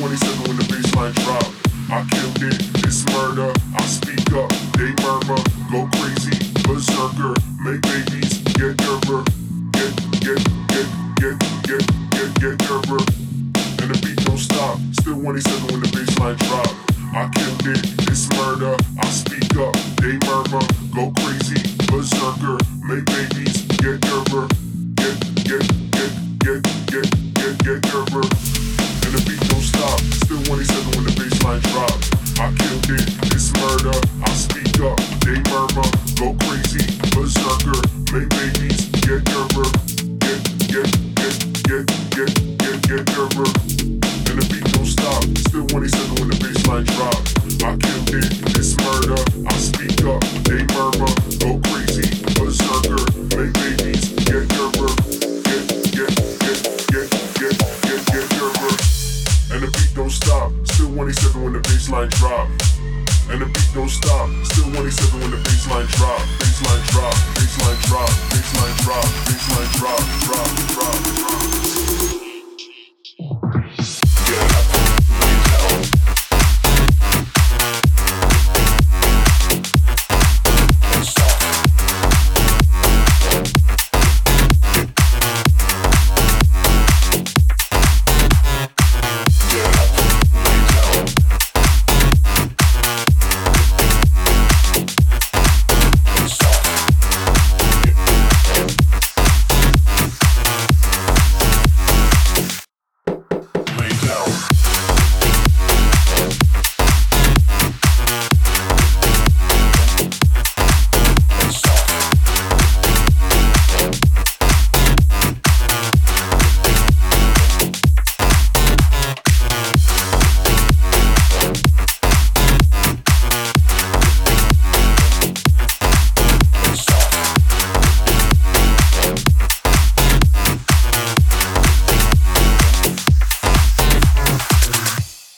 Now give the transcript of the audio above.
27 when the bassline drop. I killed it, it's murder. I speak up, they murmur, go crazy, berserker, make babies, get nerver, get, get, get, get, get, get, get nerver. And the beat don't stop, still 27 when the bassline drop. I killed it, it's murder. I speak up, they murmur, go crazy, berserker, make babies, get nerver, get, get, get, get, get, get, get nerver. And the beat top. Still 27 when the bassline drop. I killed it, it's murder. I speak up, they murmur. Go crazy, berserker. Make babies, get gerber. Get, get, get, get, get, get, get gerber. And the beat don't stop. Still 27 when the bassline drop. I killed it, it's murder. I speak stop. Still 27 when the bassline drop. And the beat don't stop. Still 27 when the bassline drop. Bassline drop. Bassline drop. Bassline drop. Bassline drop. Drop.